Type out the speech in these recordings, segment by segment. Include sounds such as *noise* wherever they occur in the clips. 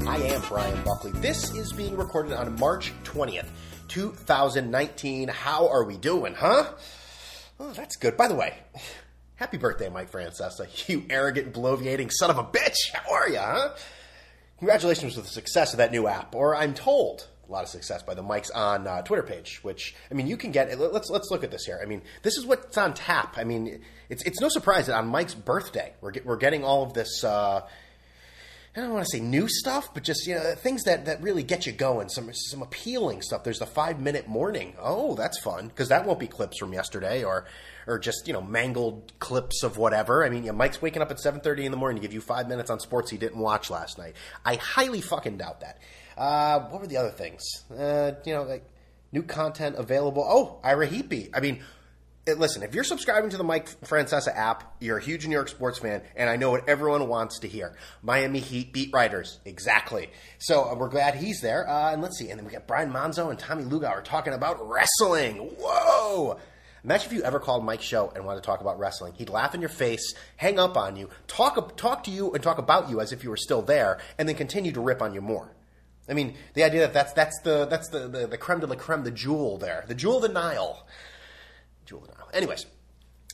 I am Brian Buckley. This is being recorded on March 20th, 2019. How are we doing, huh? Oh, that's good. By the way, happy birthday, Mike Francesa. You arrogant, bloviating son of a bitch. How are you, huh? Congratulations with the success of that new app, or I'm told a lot of success by the Mike's on uh, Twitter page. Which I mean, you can get. Let's let's look at this here. I mean, this is what's on tap. I mean, it's it's no surprise that on Mike's birthday, we're get, we're getting all of this. Uh, I don't want to say new stuff, but just you know things that, that really get you going. Some some appealing stuff. There's the five minute morning. Oh, that's fun because that won't be clips from yesterday or or just you know mangled clips of whatever. I mean, know, Mike's waking up at seven thirty in the morning to give you five minutes on sports he didn't watch last night. I highly fucking doubt that. Uh, what were the other things? Uh, you know, like new content available. Oh, Ira Heepy. I mean listen, if you're subscribing to the Mike Francesa app, you're a huge New York sports fan, and I know what everyone wants to hear. Miami Heat beat writers, exactly. So uh, we're glad he's there. Uh, and let's see, and then we got Brian Monzo and Tommy Lugauer talking about wrestling. Whoa! Imagine if you ever called Mike's show and wanted to talk about wrestling. He'd laugh in your face, hang up on you, talk talk to you, and talk about you as if you were still there, and then continue to rip on you more. I mean, the idea that that's that's the that's the the, the creme de la creme, the jewel there, the jewel of the Nile. Jewel Nile. Anyways,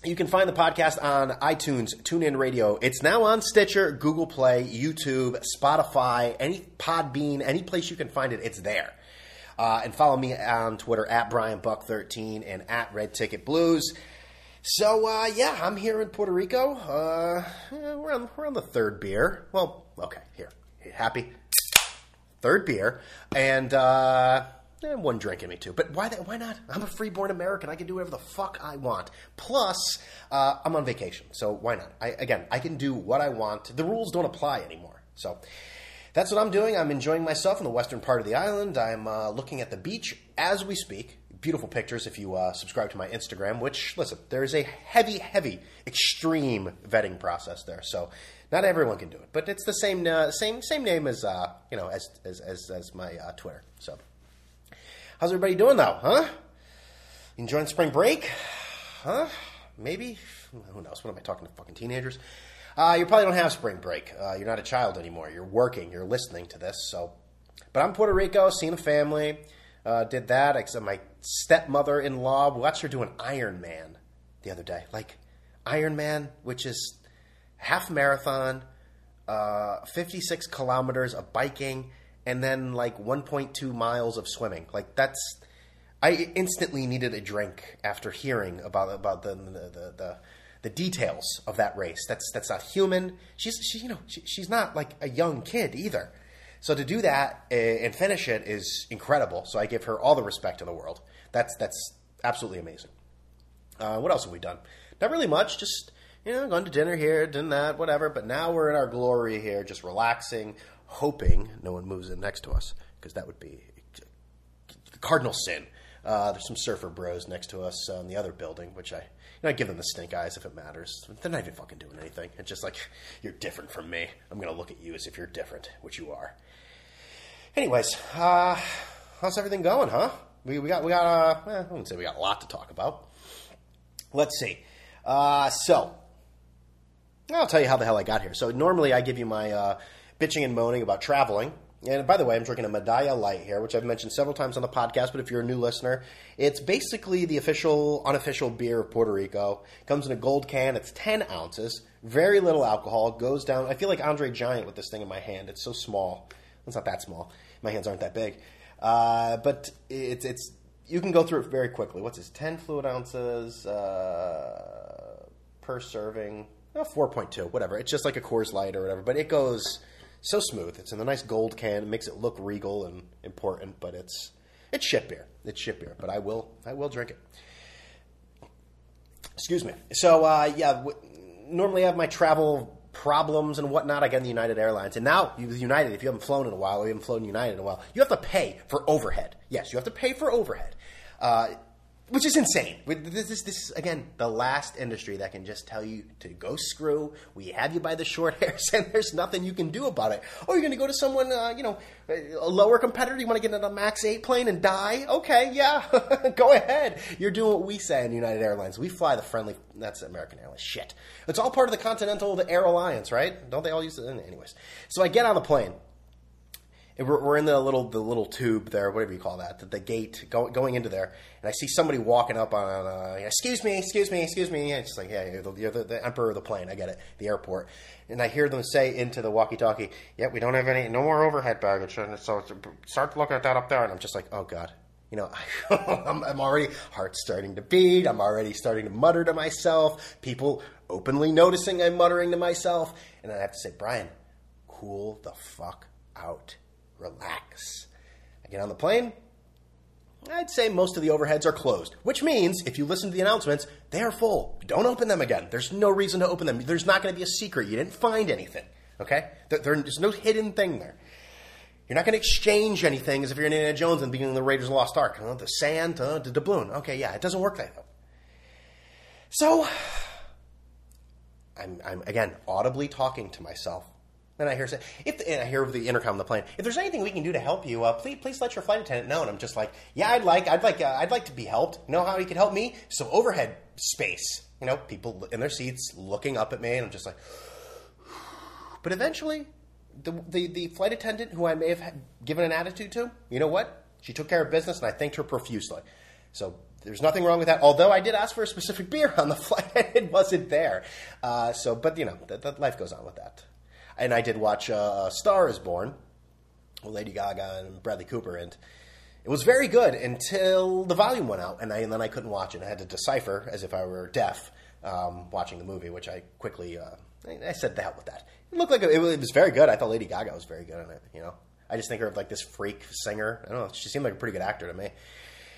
you can find the podcast on iTunes, TuneIn Radio. It's now on Stitcher, Google Play, YouTube, Spotify, any Podbean, any place you can find it, it's there. Uh, and follow me on Twitter at BrianBuck13 and at Red Ticket Blues. So uh, yeah, I'm here in Puerto Rico. Uh, we're, on, we're on the third beer. Well, okay, here, happy third beer, and uh, eh, one drink in me too. But why? That, why not? I'm a freeborn American. I can do whatever the fuck I want. Plus, uh, I'm on vacation, so why not? I, again, I can do what I want. The rules don't apply anymore. So that's what I'm doing. I'm enjoying myself in the western part of the island. I'm uh, looking at the beach as we speak. Beautiful pictures if you uh, subscribe to my Instagram, which, listen, there is a heavy, heavy, extreme vetting process there. So not everyone can do it, but it's the same uh, same same name as uh, you know as as as, as my uh, Twitter. So, how's everybody doing though? Huh? Enjoying spring break? Huh? Maybe? Who knows? What am I talking to fucking teenagers? Uh, you probably don't have spring break. Uh, you're not a child anymore. You're working. You're listening to this. So, but I'm Puerto Rico, seeing a family. Uh, did that. Except my stepmother-in-law watched her do an Iron Man the other day. Like Iron Man, which is half marathon, uh, 56 kilometers of biking, and then like 1.2 miles of swimming. Like that's. I instantly needed a drink after hearing about about the the, the, the the details of that race. That's that's not human. She's she, you know she, she's not like a young kid either. So to do that and finish it is incredible. So I give her all the respect in the world. That's that's absolutely amazing. Uh, what else have we done? Not really much. Just you know, going to dinner here, done that, whatever. But now we're in our glory here, just relaxing, hoping no one moves in next to us because that would be cardinal sin. Uh, there's some surfer bros next to us uh, in the other building, which I, you know, I give them the stink eyes if it matters. They're not even fucking doing anything. It's just like *laughs* you're different from me. I'm gonna look at you as if you're different, which you are. Anyways, uh, how's everything going, huh? We, we got we got uh, eh, I wouldn't say we got a lot to talk about. Let's see. Uh, so I'll tell you how the hell I got here. So normally I give you my uh, bitching and moaning about traveling. And by the way, I'm drinking a Medalla Light here, which I've mentioned several times on the podcast. But if you're a new listener, it's basically the official, unofficial beer of Puerto Rico. It comes in a gold can. It's 10 ounces. Very little alcohol. Goes down. I feel like Andre Giant with this thing in my hand. It's so small. It's not that small. My hands aren't that big. Uh, but it's it's you can go through it very quickly. What's this? 10 fluid ounces uh, per serving. Oh, 4.2, whatever. It's just like a Coors Light or whatever. But it goes so smooth. It's in a nice gold can. It makes it look regal and important, but it's it's shit beer. It's shit beer. But I will I will drink it. Excuse me. So uh, yeah, w- normally I have my travel problems and whatnot. I get in the United Airlines, and now United, if you haven't flown in a while, or you haven't flown United in a while, you have to pay for overhead. Yes, you have to pay for overhead. Uh, which is insane. This is, this is again the last industry that can just tell you to go screw. We have you by the short *laughs* hairs, and there's nothing you can do about it. Or you're going to go to someone, uh, you know, a lower competitor. You want to get in a Max Eight plane and die? Okay, yeah, *laughs* go ahead. You're doing what we say in United Airlines. We fly the friendly. That's American Airlines. Shit, it's all part of the Continental the Air Alliance, right? Don't they all use it? Anyways, so I get on the plane we're, we're, in the little the little tube there, whatever you call that, the, the gate go, going into there, and I see somebody walking up on, uh, excuse me, excuse me, excuse me. And it's like, yeah, you're, the, you're the, the, emperor of the plane. I get it, the airport. And I hear them say into the walkie-talkie, "Yeah, we don't have any, no more overhead baggage." And so start looking at that up there, and I'm just like, oh god. You know, *laughs* I'm, I'm already heart starting to beat. I'm already starting to mutter to myself. People openly noticing I'm muttering to myself, and I have to say, Brian, cool the fuck out relax. I get on the plane. I'd say most of the overheads are closed, which means if you listen to the announcements, they are full. Don't open them again. There's no reason to open them. There's not going to be a secret. You didn't find anything. Okay? There's no hidden thing there. You're not going to exchange anything as if you're in Indiana Jones and of the Raiders of the Lost Ark. the sand, uh, the doubloon. Okay, yeah, it doesn't work that way. So, I'm, I'm again audibly talking to myself and I hear say, if and I hear over the intercom on the plane, if there's anything we can do to help you, uh, please please let your flight attendant know. And I'm just like, yeah, I'd like I'd like uh, I'd like to be helped. Know how you could help me? So overhead space, you know, people in their seats looking up at me, and I'm just like. *sighs* But eventually, the the, the flight attendant who I may have given an attitude to, you know what? She took care of business, and I thanked her profusely. So there's nothing wrong with that. Although I did ask for a specific *laughs* beer on the flight, and it wasn't there. Uh, so, but you know, that, that life goes on with that and I did watch uh, Star is Born with Lady Gaga and Bradley Cooper, and it was very good until the volume went out, and, I, and then I couldn't watch it. I had to decipher as if I were deaf um, watching the movie, which I quickly uh, I said the hell with that. It looked like it, it was very good. I thought Lady Gaga was very good in it. You know, I just think her of like this freak singer. I don't know. She seemed like a pretty good actor to me.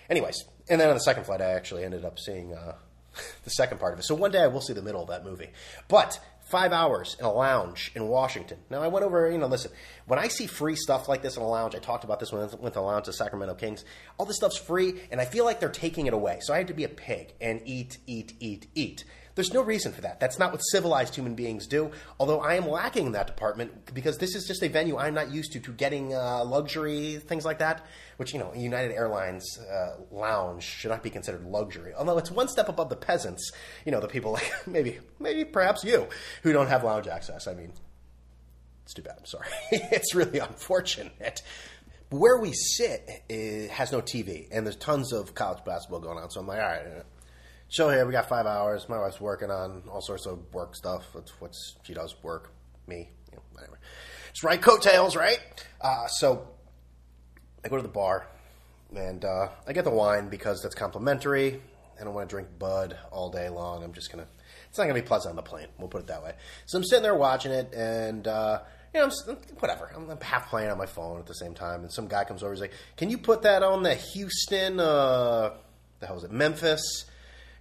Anyways, and then on the second flight, I actually ended up seeing uh, *laughs* the second part of it. So one day I will see the middle of that movie. But five hours in a lounge in Washington. Now, I went over, you know, listen, when I see free stuff like this in a lounge, I talked about this when I went to the lounge of Sacramento Kings, all this stuff's free, and I feel like they're taking it away. So I had to be a pig and eat, eat, eat, eat. There's no reason for that. That's not what civilized human beings do. Although I am lacking in that department because this is just a venue I'm not used to to getting uh, luxury things like that. Which you know, United Airlines uh, lounge should not be considered luxury. Although it's one step above the peasants. You know, the people like *laughs* maybe, maybe perhaps you who don't have lounge access. I mean, it's too bad. I'm sorry. *laughs* it's really unfortunate where we sit has no TV, and there's tons of college basketball going on. So I'm like, all right, show here. We got five hours. My wife's working on all sorts of work stuff. That's what she does. Work. Me. You know, whatever. Just write coattails, right? Uh, so I go to the bar and uh, I get the wine because that's complimentary. I don't want to drink Bud all day long. I'm just gonna. It's not gonna be pleasant on the plane. We'll put it that way. So I'm sitting there watching it, and uh, you know, I'm, whatever. I'm, half playing on my phone at the same time, and some guy comes over. He's like, "Can you put that on the Houston? Uh, the hell was it? Memphis?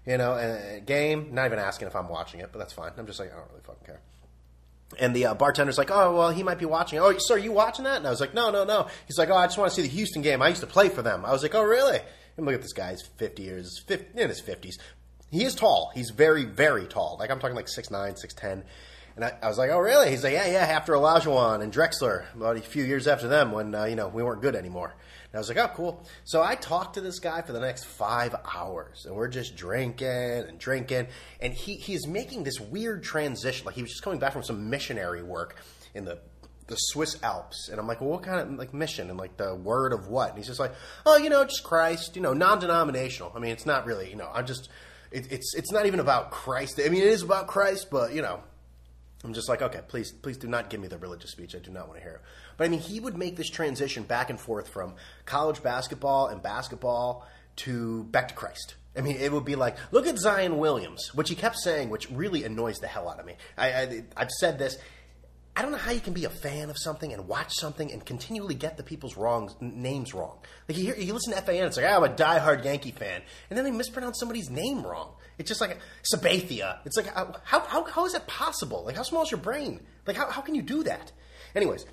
You know, game. Not even asking if I'm watching it, but that's fine. I'm just like, I don't really fucking care. And the uh, bartender's like, oh, well, he might be watching. Oh, sir, you watching that? And I was like, no, no, no. He's like, oh, I just want to see the Houston game. I used to play for them. I was like, oh, really? And look at this guy. He's 50 years, 50, in his 50s. He is tall. He's very, very tall. Like, I'm talking like 6'9", 6'10". And I, I was like, oh, really? He's like, yeah, yeah, after Olajuwon and Drexler, about a few years after them when, uh, you know, we weren't good anymore. And I was like, oh, cool. So I talked to this guy for the next five hours, and we're just drinking and drinking. And he, he's making this weird transition. Like he was just coming back from some missionary work in the the Swiss Alps. And I'm like, well, what kind of like mission and like the word of what? And he's just like, oh, you know, just Christ, you know, non-denominational. I mean, it's not really, you know, I'm just, it, it's it's not even about Christ. I mean, it is about Christ, but you know, I'm just like, okay, please, please do not give me the religious speech. I do not want to hear it. But I mean, he would make this transition back and forth from college basketball and basketball to back to Christ. I mean, it would be like, look at Zion Williams, which he kept saying, which really annoys the hell out of me. I, I, I've said this. I don't know how you can be a fan of something and watch something and continually get the people's wrong names wrong. Like you, hear, you listen to FAN, it's like, oh, I'm a diehard Yankee fan, and then they mispronounce somebody's name wrong. It's just like Sabathia. It's like uh, how, how, how is that possible? Like how small is your brain? Like how, how can you do that? Anyways,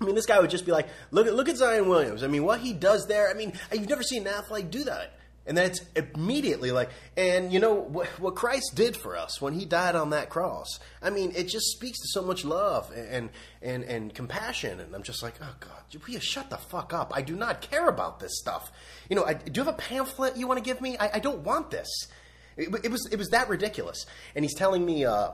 I mean, this guy would just be like, look at look at Zion Williams. I mean, what he does there. I mean, you've never seen an athlete do that. And then it's immediately like, and you know what, what Christ did for us when He died on that cross. I mean, it just speaks to so much love and and and compassion. And I'm just like, oh God, will you shut the fuck up? I do not care about this stuff. You know, I, do you have a pamphlet you want to give me? I, I don't want this. It, it, was it was that ridiculous. And he's telling me. Uh,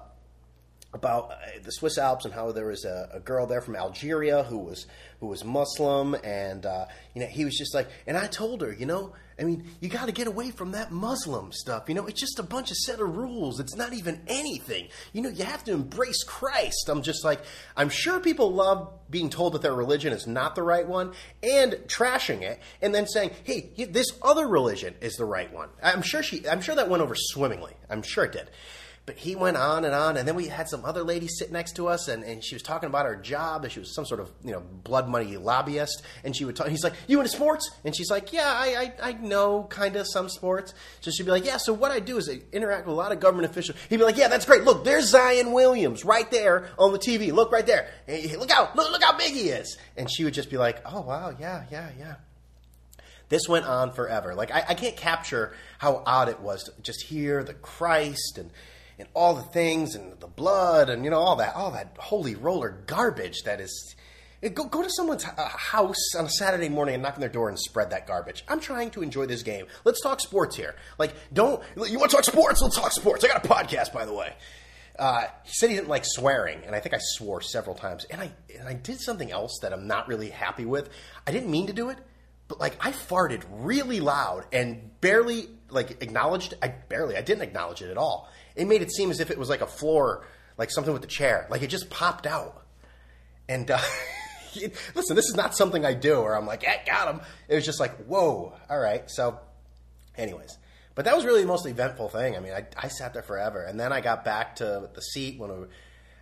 about uh, the Swiss Alps and how there was a, a, girl there from Algeria who was who was Muslim, and uh, you know he was just like, and I told her, you know, I mean, you got to get away from that Muslim stuff. You know, it's just a bunch of set of rules. It's not even anything. You know, you have to embrace Christ. I'm just like, I'm sure people love being told that their religion is not the right one and trashing it, and then saying, hey, this other religion is the right one. I'm sure she, I'm sure that went over swimmingly. I'm sure it did. But he went on and on, and then we had some other lady sit next to us, and, and she was talking about her job, and she was some sort of you know blood money lobbyist, and she would talk. He's like, "You into sports?" And she's like, "Yeah, I I, I know kind of some sports." So she'd be like, "Yeah, so what I do is I interact with a lot of government officials." He'd be like, "Yeah, that's great. Look, there's Zion Williams right there on the TV. Look right there. Hey, look out! Look, look how big he is." And she would just be like, "Oh wow, yeah, yeah, yeah." This went on forever. Like I, I can't capture how odd it was to just hear the Christ and and all the things and the blood and you know all that all that holy roller garbage that is go, go to someone's uh, house on a Saturday morning and knock on their door and spread that garbage. I'm trying to enjoy this game. Let's talk sports here. Like, don't you want to talk sports? Let's talk sports. I got a podcast, by the way. Uh, he said he didn't like swearing, and I think I swore several times. And I and I did something else that I'm not really happy with. I didn't mean to do it, but like I farted really loud and barely like acknowledged. I barely. I didn't acknowledge it at all it made it seem as if it was like a floor, like something with the chair. Like it just popped out. And uh, *laughs* listen, this is not something I do where I'm like, yeah, got him. It was just like, whoa, all right. So, anyways, but that was really the most eventful thing. I mean, I, I sat there forever, and then I got back to the seat when we,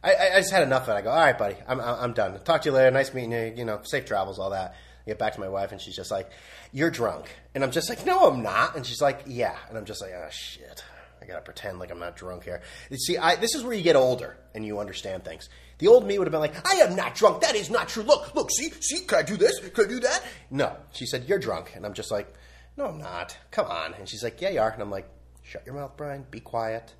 I, I just had enough of it. I go, all right, buddy, I'm, I'm done. Talk to you later. Nice meeting you. You know, safe travels, all that. I get back to my wife, and she's just like, "You're drunk," and I'm just like, "No, I'm not." And she's like, "Yeah," and I'm just like, "Oh shit." I gotta pretend like I'm not drunk here. See, I, this is where you get older and you understand things. The old me would have been like, I am not drunk. That is not true. Look, look, see, see, can I do this? Can I do that? No. She said, You're drunk. And I'm just like, No, I'm not. Come on. And she's like, Yeah, you are. And I'm like, Shut your mouth, Brian. Be quiet.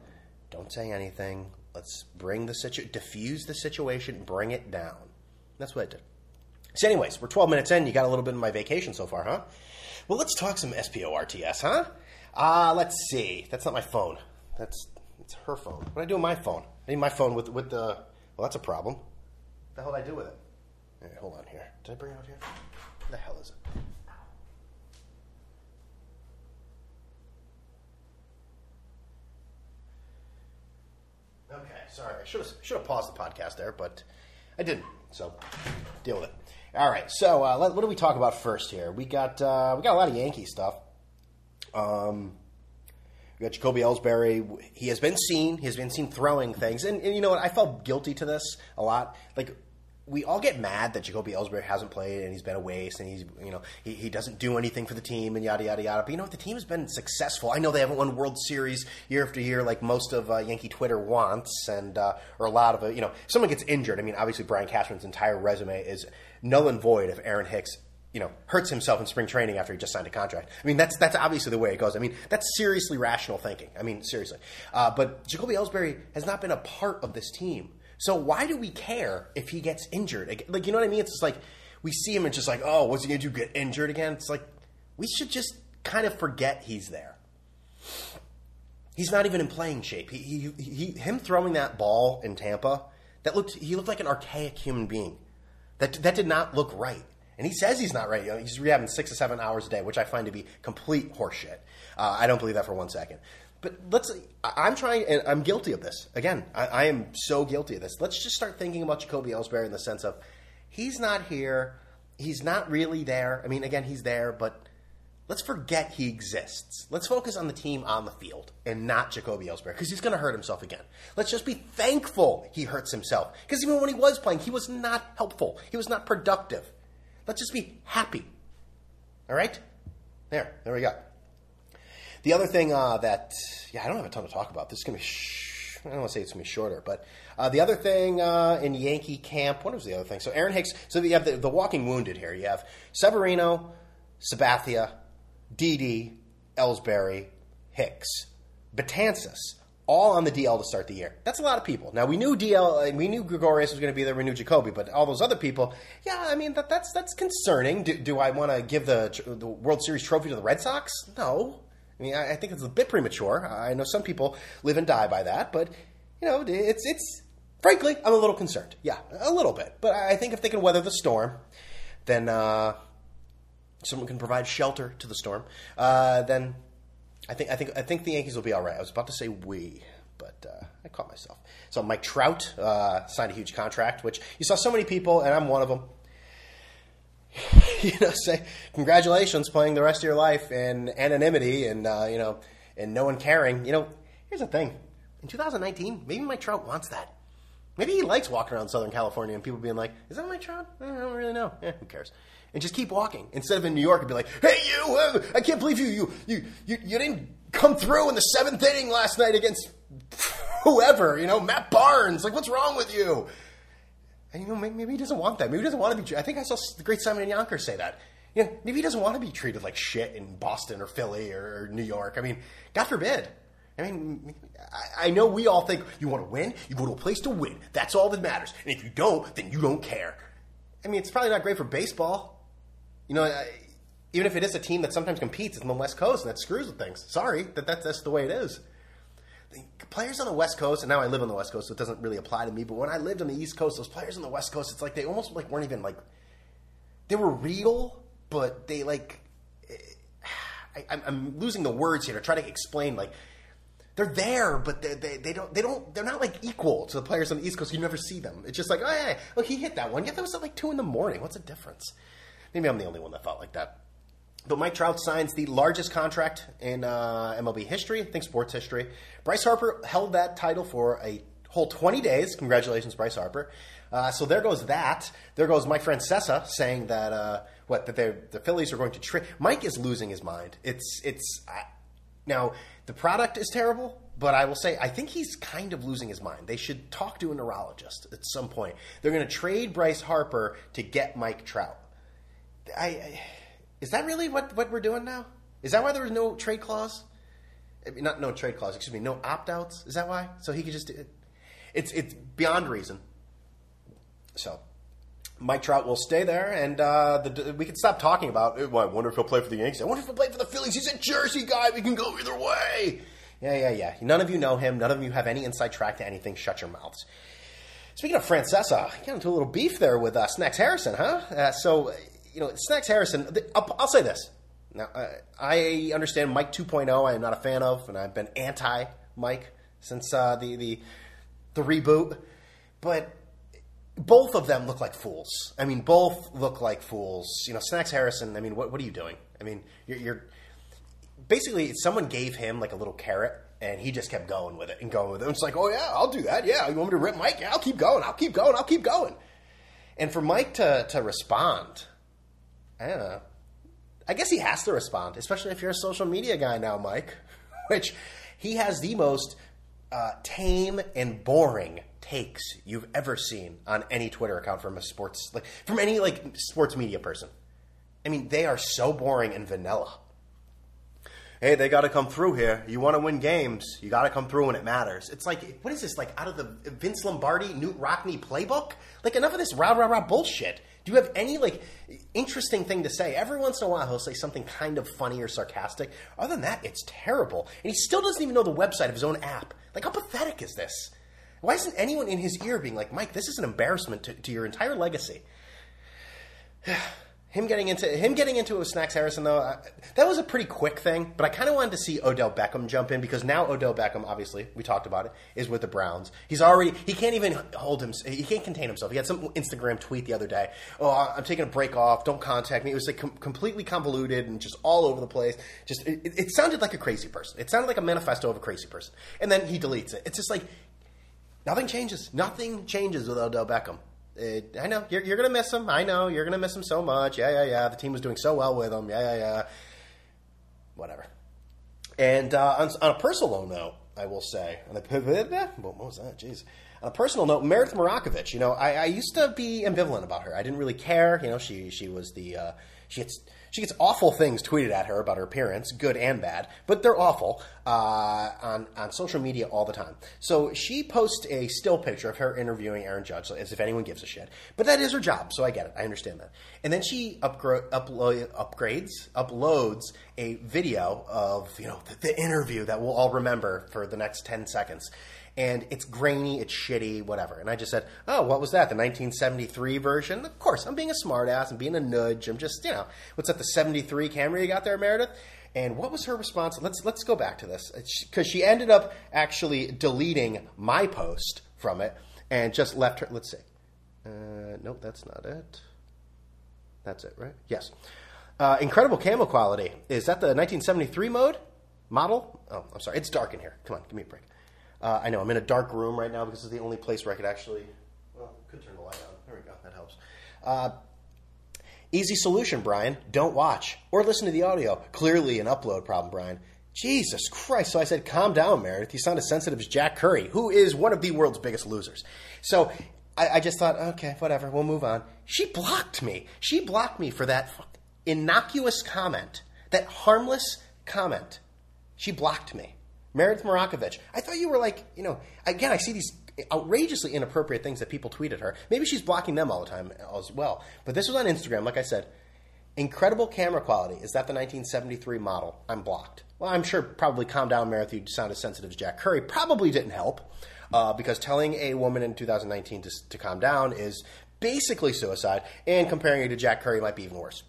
Don't say anything. Let's bring the situation, diffuse the situation, bring it down. That's what I did. So, anyways, we're 12 minutes in. You got a little bit of my vacation so far, huh? Well, let's talk some SPORTS, huh? Ah, uh, let's see. That's not my phone. That's it's her phone. What do I do with my phone? I need my phone with with the. Well, that's a problem. What the hell did I do with it? Right, hold on here. Did I bring it out here? The hell is it? Okay, sorry. I should have should have paused the podcast there, but I didn't. So deal with it. All right. So uh, what do we talk about first here? We got uh, we got a lot of Yankee stuff. Um, we got Jacoby Ellsbury. He has been seen. He has been seen throwing things, and, and you know what? I felt guilty to this a lot. Like we all get mad that Jacoby Ellsbury hasn't played and he's been a waste and he's you know he, he doesn't do anything for the team and yada yada yada. But you know what? The team has been successful. I know they haven't won World Series year after year like most of uh, Yankee Twitter wants, and uh, or a lot of it. You know, someone gets injured. I mean, obviously Brian Cashman's entire resume is null and void if Aaron Hicks you know, hurts himself in spring training after he just signed a contract. I mean, that's that's obviously the way it goes. I mean, that's seriously rational thinking. I mean, seriously. Uh, but Jacoby Ellsbury has not been a part of this team. So why do we care if he gets injured? Like, you know what I mean? It's just like we see him and just like, oh, what's he going to do? Get injured again? It's like we should just kind of forget he's there. He's not even in playing shape. He, he, he, him throwing that ball in Tampa, that looked he looked like an archaic human being. That that did not look right. And he says he's not right. He's rehabbing six to seven hours a day, which I find to be complete horseshit. Uh, I don't believe that for one second. But let's. I'm trying, and I'm guilty of this. Again, I, I am so guilty of this. Let's just start thinking about Jacoby Ellsbury in the sense of he's not here. He's not really there. I mean, again, he's there, but let's forget he exists. Let's focus on the team on the field and not Jacoby Ellsbury because he's going to hurt himself again. Let's just be thankful he hurts himself because even when he was playing, he was not helpful. He was not productive. Let's just be happy. All right? There, there we go. The other thing uh, that, yeah, I don't have a ton to talk about. This is going to be, sh- I don't want to say it's going to be shorter, but uh, the other thing uh, in Yankee camp, what was the other thing? So Aaron Hicks, so you have the, the walking wounded here. You have Severino, Sabathia, Didi, Ellsbury, Hicks, Betances, all on the DL to start the year. That's a lot of people. Now we knew DL, we knew Gregorius was going to be there. We knew Jacoby, but all those other people, yeah, I mean that, that's that's concerning. Do, do I want to give the the World Series trophy to the Red Sox? No. I mean, I, I think it's a bit premature. I know some people live and die by that, but you know, it's it's frankly, I'm a little concerned. Yeah, a little bit. But I think if they can weather the storm, then uh, someone can provide shelter to the storm. Uh, then I think I think I think the Yankees will be all right. I was about to say we, but uh, I caught myself. So Mike Trout uh, signed a huge contract, which you saw so many people, and I'm one of them. *laughs* you know, say congratulations, playing the rest of your life in anonymity and uh, you know, and no one caring. You know, here's the thing: in 2019, maybe Mike Trout wants that. Maybe he likes walking around Southern California and people being like, "Is that Mike Trout?" I don't really know. Yeah, who cares? And just keep walking instead of in New York and be like, "Hey, you! Uh, I can't believe you, you, you, you, you didn't come through in the seventh inning last night against whoever, you know, Matt Barnes. Like, what's wrong with you?" And you know, maybe, he doesn't want that. Maybe he doesn't want to be. I think I saw the great Simon and Yonkers say that. You know, maybe he doesn't want to be treated like shit in Boston or Philly or New York. I mean, God forbid. I mean, I know we all think you want to win, you go to a place to win. That's all that matters. And if you don't, then you don't care. I mean, it's probably not great for baseball. You know, even if it is a team that sometimes competes in the West Coast and that screws with things. Sorry, that, that that's the way it is. Players on the West Coast, and now I live on the West Coast, so it doesn't really apply to me. But when I lived on the East Coast, those players on the West Coast, it's like they almost like weren't even like they were real, but they like *sighs* I, I'm losing the words here to try to explain like they're there, but they, they, they, don't they don't they're not like equal to the players on the East Coast. You never see them. It's just like, oh yeah, look, he hit that one. Yeah, that was at like two in the morning. What's the difference? Maybe I'm the only one that thought like that. But Mike Trout signs the largest contract in uh, MLB history, I think sports history. Bryce Harper held that title for a whole 20 days. Congratulations, Bryce Harper. Uh, so there goes that. There goes Mike Francesa saying that uh, what that the Phillies are going to trade. Mike is losing his mind. It's it's now the product is terrible, but I will say I think he's kind of losing his mind. They should talk to a neurologist at some point. They're going to trade Bryce Harper to get Mike Trout. I, I, is that really what, what we're doing now? Is that why there was no trade clause? I mean, not no trade clause. Excuse me, no opt outs. Is that why? So he could just. It, it's it's beyond reason. So Mike Trout will stay there, and uh, the, we can stop talking about. Well, I wonder if he'll play for the Yankees. I wonder if he'll play for the Phillies. He's a Jersey guy. We can go either way. Yeah, yeah, yeah. None of you know him. None of you have any inside track to anything. Shut your mouths. Speaking of Francesa, you got into a little beef there with uh, Snacks Harrison, huh? Uh, so, you know, Snacks Harrison. I'll, I'll say this. Now, uh, I understand Mike 2.0. I am not a fan of, and I've been anti Mike since uh, the the the reboot. But both of them look like fools. I mean, both look like fools. You know, Snacks Harrison. I mean, what what are you doing? I mean, you're, you're basically someone gave him like a little carrot, and he just kept going with it and going with it. And it's like, oh yeah, I'll do that. Yeah, you want me to rip Mike? Yeah, I'll keep going. I'll keep going. I'll keep going. And for Mike to to respond, I don't know. I guess he has to respond, especially if you're a social media guy now, Mike. *laughs* Which he has the most uh, tame and boring takes you've ever seen on any Twitter account from a sports like from any like sports media person. I mean, they are so boring and vanilla. Hey, they got to come through here. You want to win games, you got to come through when it matters. It's like, what is this? Like out of the Vince Lombardi, Knute Rockne playbook? Like enough of this rah rah rah bullshit. Do you have any like interesting thing to say? Every once in a while, he'll say something kind of funny or sarcastic. Other than that, it's terrible, and he still doesn't even know the website of his own app. Like, how pathetic is this? Why isn't anyone in his ear being like, Mike, this is an embarrassment to, to your entire legacy? *sighs* him getting into him getting into a Snacks Harrison though, I, that was a pretty quick thing. But I kind of wanted to see Odell Beckham jump in because now Odell Beckham, obviously, we talked about it, is with the Browns. He's already he can't even hold him. He can't contain himself. He had some Instagram tweet the other day. Oh, I'm taking a break off. Don't contact me. It was like com- completely convoluted and just all over the place. Just it, it sounded like a crazy person. It sounded like a manifesto of a crazy person. And then he deletes it. It's just like Nothing changes. Nothing changes with Odell Beckham. It, I know you're, you're going to miss him. I know you're going to miss him so much. Yeah, yeah, yeah. The team was doing so well with him. Yeah, yeah, yeah. Whatever. And uh, on, on, a personal note, I will say, *laughs* what was that? Jeez. On a personal note, Meredith Marakovits. You know, I, I, used to be ambivalent about her. I didn't really care. You know, she she was the uh, She gets she gets awful things tweeted at her about her appearance, good and bad, but they're awful uh, on on social media all the time. So she posts a still picture of her interviewing Aaron Judge, as if anyone gives a shit. But that is her job, so I get it. I understand that. And then she upload, upgrades, uploads a video of you know the, the interview that we'll all remember for the next ten seconds and it's grainy, it's shitty, whatever. And I just said, "Oh, what was that? The 1973 version?" Of course, I'm being a smartass. I'm being a nudge. I'm just, you know, what's that? The 73 camera you got there, Meredith? And what was her response? Let's let's go back to this because she ended up actually deleting my post from it and just left her. Let's see. Uh, nope, that's not it. That's it, right? Yes. Uh, incredible camo quality. Is that the 1973 mode model? Oh, I'm sorry. It's dark in here. Come on, give me a break. Uh, I know I'm in a dark room right now because it's the only place where I could actually. Well, could turn the light on. There we go. That helps. Uh, easy solution, Brian. Don't watch or listen to the audio. Clearly an upload problem, Brian. Jesus Christ. So I said, calm down, Meredith. You sound as sensitive as Jack Curry, who is one of the world's biggest losers. So I, I just thought, okay, whatever, we'll move on. She blocked me. She blocked me for that innocuous comment, that harmless comment. She blocked me. Meredith Marakovits. I thought you were like, you know, again, I see these outrageously inappropriate things that people tweet at her. Maybe she's blocking them all the time as well. But this was on Instagram, like I said. Incredible camera quality. Is that the 1973 model? I'm blocked. Well, I'm sure probably calm down, Meredith. You sound as sensitive as Jack Curry. Probably didn't help uh, because telling a woman in 2019 to, to calm down is basically suicide, and comparing you to Jack Curry might be even worse.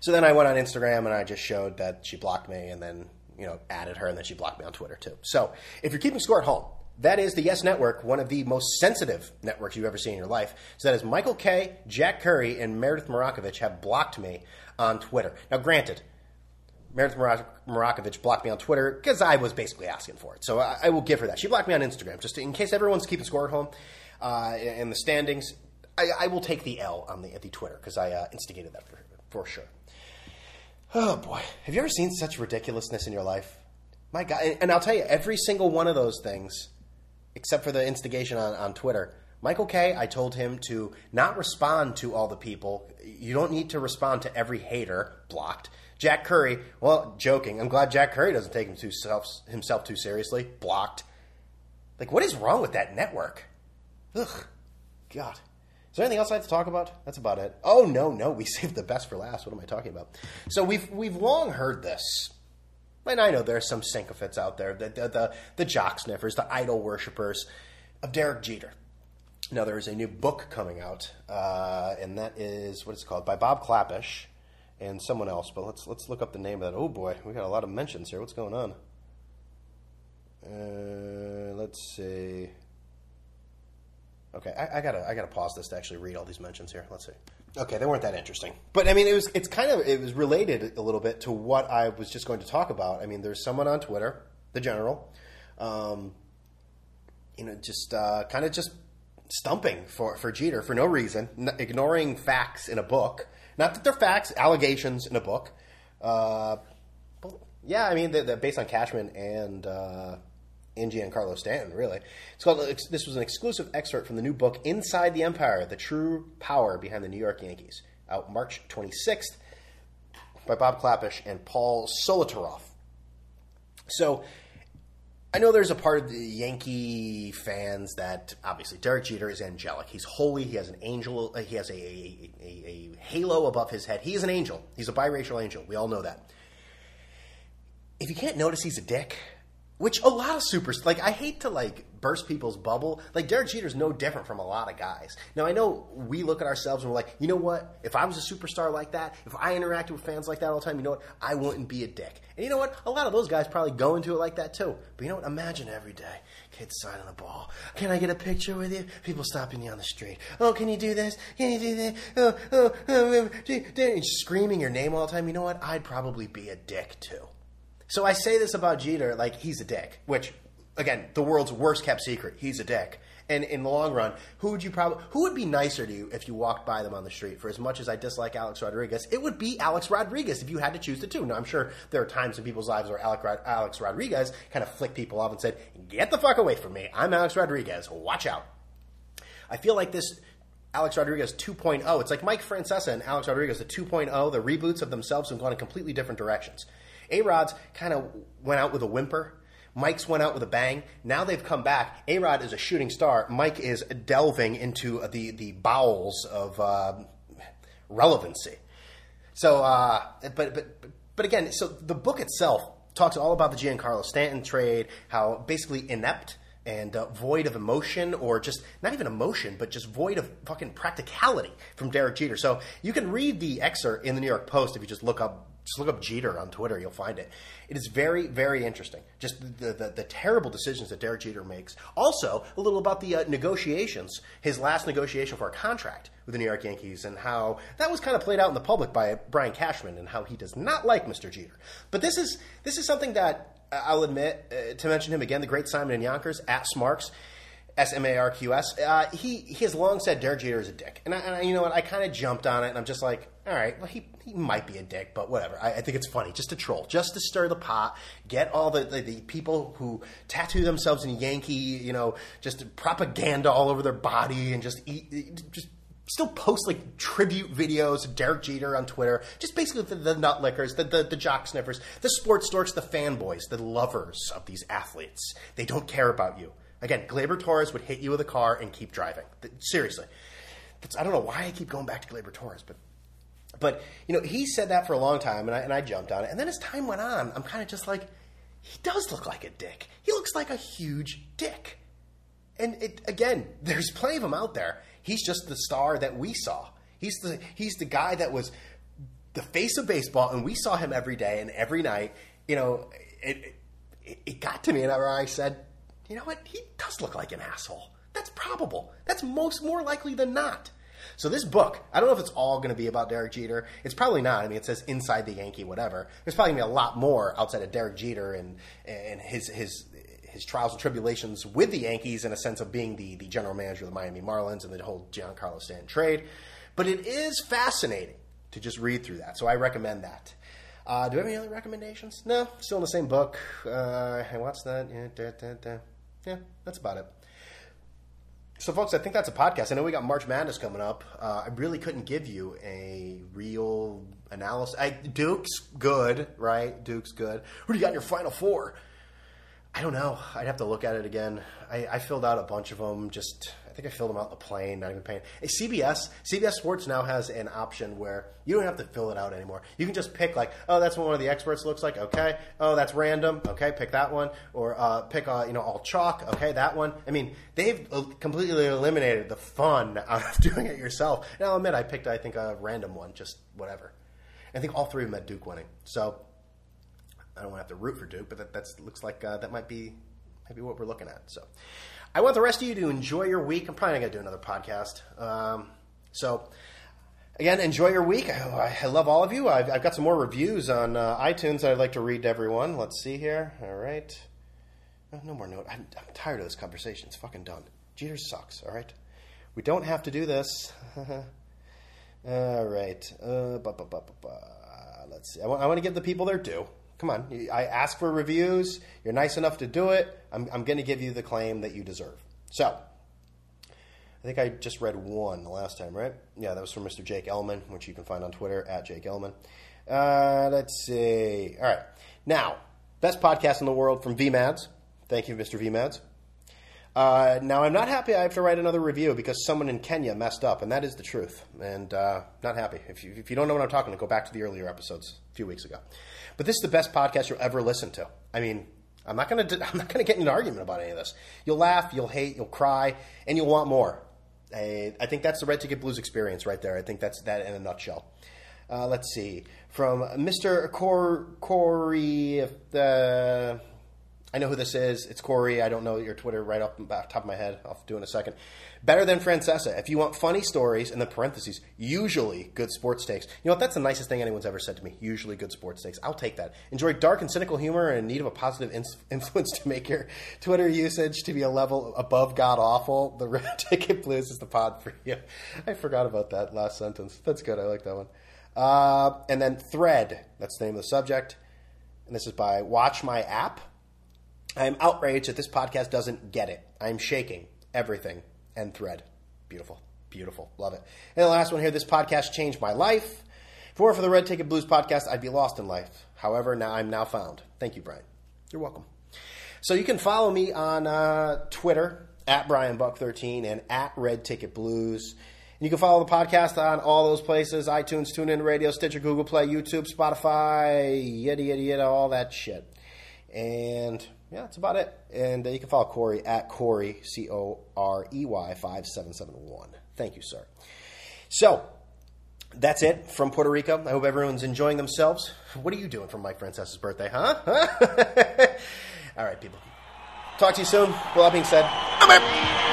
So then I went on Instagram and I just showed that she blocked me, and then you know, added her, and then she blocked me on Twitter too. So if you're keeping score at home, that is the Yes Network, one of the most sensitive networks you've ever seen in your life. So that is Michael Kay, Jack Curry, and Meredith Marakovits have blocked me on Twitter. Now, granted, Meredith Marakovits blocked me on Twitter because I was basically asking for it. So I, I, will give her that. She blocked me on Instagram, just in case everyone's keeping score at home uh, in the standings. I, I, will take the L on the, at the Twitter because I uh, instigated that for, for sure. Oh boy, have you ever seen such ridiculousness in your life? My God, and I'll tell you, every single one of those things, except for the instigation on, on Twitter, Michael Kay. I told him to not respond to all the people. You don't need to respond to every hater. Blocked. Jack Curry, well, joking. I'm glad Jack Curry doesn't take himself too seriously. Blocked. Like, what is wrong with that network? Ugh. God there anything else I have to talk about? That's about it. Oh no, no, we *laughs* saved the best for last. What am I talking about? So we've we've long heard this, and I know there are some sycophants out there, the the the, the jock sniffers, the idol worshippers of Derek Jeter. Now there is a new book coming out, uh, and that is what it's called by Bob Klapisch and someone else. But let's let's look up the name of that. Oh boy, we got a lot of mentions here. What's going on? Uh, let's see. Okay, I, I, gotta I gotta pause this to actually read all these mentions here. Let's see. Okay, they weren't that interesting, but I mean, it was it's kind of it was related a little bit to what I was just going to talk about. I mean, there's someone on Twitter, the general, um, you know, just uh, kind of just stumping for for Jeter for no reason, n- ignoring facts in a book. Not that they're facts, allegations in a book. Uh, yeah, I mean, they're, they're based on Cashman and uh, and Giancarlo Stanton, really. It's called. This was an exclusive excerpt from the new book "Inside the Empire: The True Power Behind the New York Yankees," out March 26th by Bob Klapisch and Paul Solotaroff. So, I know there's a part of the Yankee fans that obviously Derek Jeter is angelic. He's holy. He has an angel. Uh, he has a, a, a, a halo above his head. He is an angel. He's a biracial angel. We all know that. If you can't notice he's a dick, which a lot of supers like. I hate to like burst people's bubble. Like Derek Jeter's no different from a lot of guys. Now I know we look at ourselves and we're like, you know what? If I was a superstar like that, if I interacted with fans like that all the time, you know what? I wouldn't be a dick. And you know what? A lot of those guys probably go into it like that too. But you know what? Imagine every day, kids signing the ball. Can I get a picture with you? People stopping you on the street. Oh, can you do this? Can you do that? Oh, oh, oh, oh. screaming your name all the time. You know what? I'd probably be a dick too. So I say this about Jeter, like he's a dick, which again, the world's worst kept secret. He's a dick. And in the long run, who would you probably who would be nicer to you if you walked by them on the street? For as much as I dislike Alex Rodriguez, it would be Alex Rodriguez if you had to choose the two. Now I'm sure there are times in people's lives where Alex Rodriguez kind of flicked people off and said, "Get the fuck away from me! I'm Alex Rodriguez. Watch out." I feel like this Alex Rodriguez 2.0. It's like Mike Francesa and Alex Rodriguez, the 2.0, the reboots of themselves have gone in completely different directions. A Rod's kind of went out with a whimper. Mike's went out with a bang. Now they've come back. A Rod is a shooting star. Mike is delving into the, the bowels of uh, relevancy. So, uh, but, but, but again, so the book itself talks all about the Giancarlo Stanton trade, how basically inept and uh, void of emotion, or just not even emotion, but just void of fucking practicality from Derek Jeter. So you can read the excerpt in the New York Post if you just look up just look up Jeter on Twitter, you'll find it. It is very, very interesting. Just the, the, the terrible decisions that Derek Jeter makes. Also, a little about the uh, negotiations, his last negotiation for a contract with the New York Yankees, and how that was kind of played out in the public by Brian Cashman, and how he does not like Mr. Jeter. But this is this is something that uh, I'll admit uh, to mention him again, the great Simon and Yonkers at Smarks. S M A R Q S. Uh, he he has long said Derek Jeter is a dick, and, I, and I, you know what? I kind of jumped on it, and I'm just like, all right, well he he might be a dick, but whatever. I, I think it's funny, just to troll, just to stir the pot, get all the, the, the people who tattoo themselves in Yankee, you know, just propaganda all over their body, and just eat, just still post like tribute videos Derek Jeter on Twitter. Just basically the, the nut lickers, the, the, the jock sniffers, the sports dorks, the fanboys, the lovers of these athletes. They don't care about you. Again, Gleyber Torres would hit you with a car and keep driving. Seriously. That's, I don't know why I keep going back to Gleyber Torres, but but you know he said that for a long time, and I, and I jumped on it. And then as time went on, I'm kind of just like, he does look like a dick. He looks like a huge dick. And it, again, *laughs* there's plenty of them out there. He's just the star that we saw. He's the he's the guy that was the face of baseball, and we saw him every day and every night. You know, it it, it got to me, and I said, you know what? He does look like an asshole. That's probable. That's most more likely than not. So this book, I don't know if it's all going to be about Derek Jeter. It's probably not. I mean, it says inside the Yankee, whatever. There's probably going to be a lot more outside of Derek Jeter and and his his his trials and tribulations with the Yankees in a sense of being the the general manager of the Miami Marlins and the whole Giancarlo Stanton trade. But it is fascinating to just read through that. So I recommend that. Uh, do you have any other recommendations? No, still in the same book. Uh, watched that? Yeah, da, da, da yeah, that's about it. So, folks, I think that's a podcast. I know we got March Madness coming up. Uh, I really couldn't give you a real analysis. I, Duke's good, right? Duke's good. Who do you got in your Final Four? I don't know. I'd have to look at it again. I, I filled out a bunch of them. Just think I filled them out the plane, not even paying. Hey, CBS, CBS Sports now has an option where you don't have to fill it out anymore. You can just pick like, oh, that's what one of the experts looks like. Okay. Oh, that's random. Okay, pick that one, or uh, pick uh, you know all chalk. Okay, that one. I mean, they've completely eliminated the fun *laughs* out of doing it yourself. And I'll admit, I picked I think a random one, just whatever. I think all three of them had Duke winning. So I don't want to have to root for Duke, but that that's, looks like uh, that might be maybe what we're looking at. So. I want the rest of you to enjoy your week. I'm probably not going to do another podcast. Um, so, again, enjoy your week. I, I love all of you. I've, I've, got some more reviews on uh, iTunes that I'd like to read to everyone. Let's see here. All right. No, no more note. I'm, I'm, tired of this conversation. It's fucking done. Jeter sucks, all right? We don't have to do this. *laughs* all right. Uh, let's see. I want, I want to give the people their due. Come on. I ask for reviews. You're nice enough to do it. I'm, I'm going to give you the claim that you deserve. So, I think I just read one the last time, right? Yeah, that was from Mr. Jake Elman, which you can find on Twitter at Jake Elman. Uh, let's see. All right. Now, best podcast in the world from VMADS. Thank you, Mr. VMADS. Uh, now, I'm not happy I have to write another review because someone in Kenya messed up, and that is the truth. And uh, not happy. If you, if you don't know what I'm talking about, go back to the earlier episodes a few weeks ago. But this is the best podcast you'll ever listen to. I mean, I'm not gonna *laughs* I'm not gonna get in an argument about any of this. You'll laugh, you'll hate, you'll cry, and you'll want more. I, I think that's the Red Ticket Blues experience right there. I think that's that in a nutshell. Uh, let's see from Mr. Cor- Corey. Uh, I know who this is. It's Corey. I don't know your Twitter right off the top of my head. I'll do in a second. Better than Francesa. If you want funny stories, in the parentheses, usually good sports takes. You know what? That's the nicest thing anyone's ever said to me. Usually good sports takes. I'll take that. Enjoy dark and cynical humor and in need of a positive in- *laughs* influence to make your Twitter usage to be a level above god awful. The Red *laughs* Ticket Blues is the pod for you. I forgot about that last sentence. That's good. I like that one. Uh, and then Thread. That's the name of the subject. And this is by Watch My App. I am outraged that this podcast doesn't get it. I am shaking everything and thread. Beautiful. Beautiful. Love it. And the last one here this podcast changed my life. If it weren't for the Red Ticket Blues podcast, I'd be lost in life. However, now I'm now found. Thank you, Brian. You're welcome. So you can follow me on uh, Twitter at Brian Buck 13 and at Red Ticket Blues. And you can follow the podcast on all those places iTunes, TuneIn Radio, Stitcher, Google Play, YouTube, Spotify, yada, yada, yada, all that shit. And yeah, that's about it. And uh, you can follow Corey at Corey, C O R E Y 5771. Thank you, sir. So, that's it from Puerto Rico. I hope everyone's enjoying themselves. What are you doing for Mike Francesa's birthday, huh? *laughs* All right, people. Talk to you soon. With that being said, I'm out.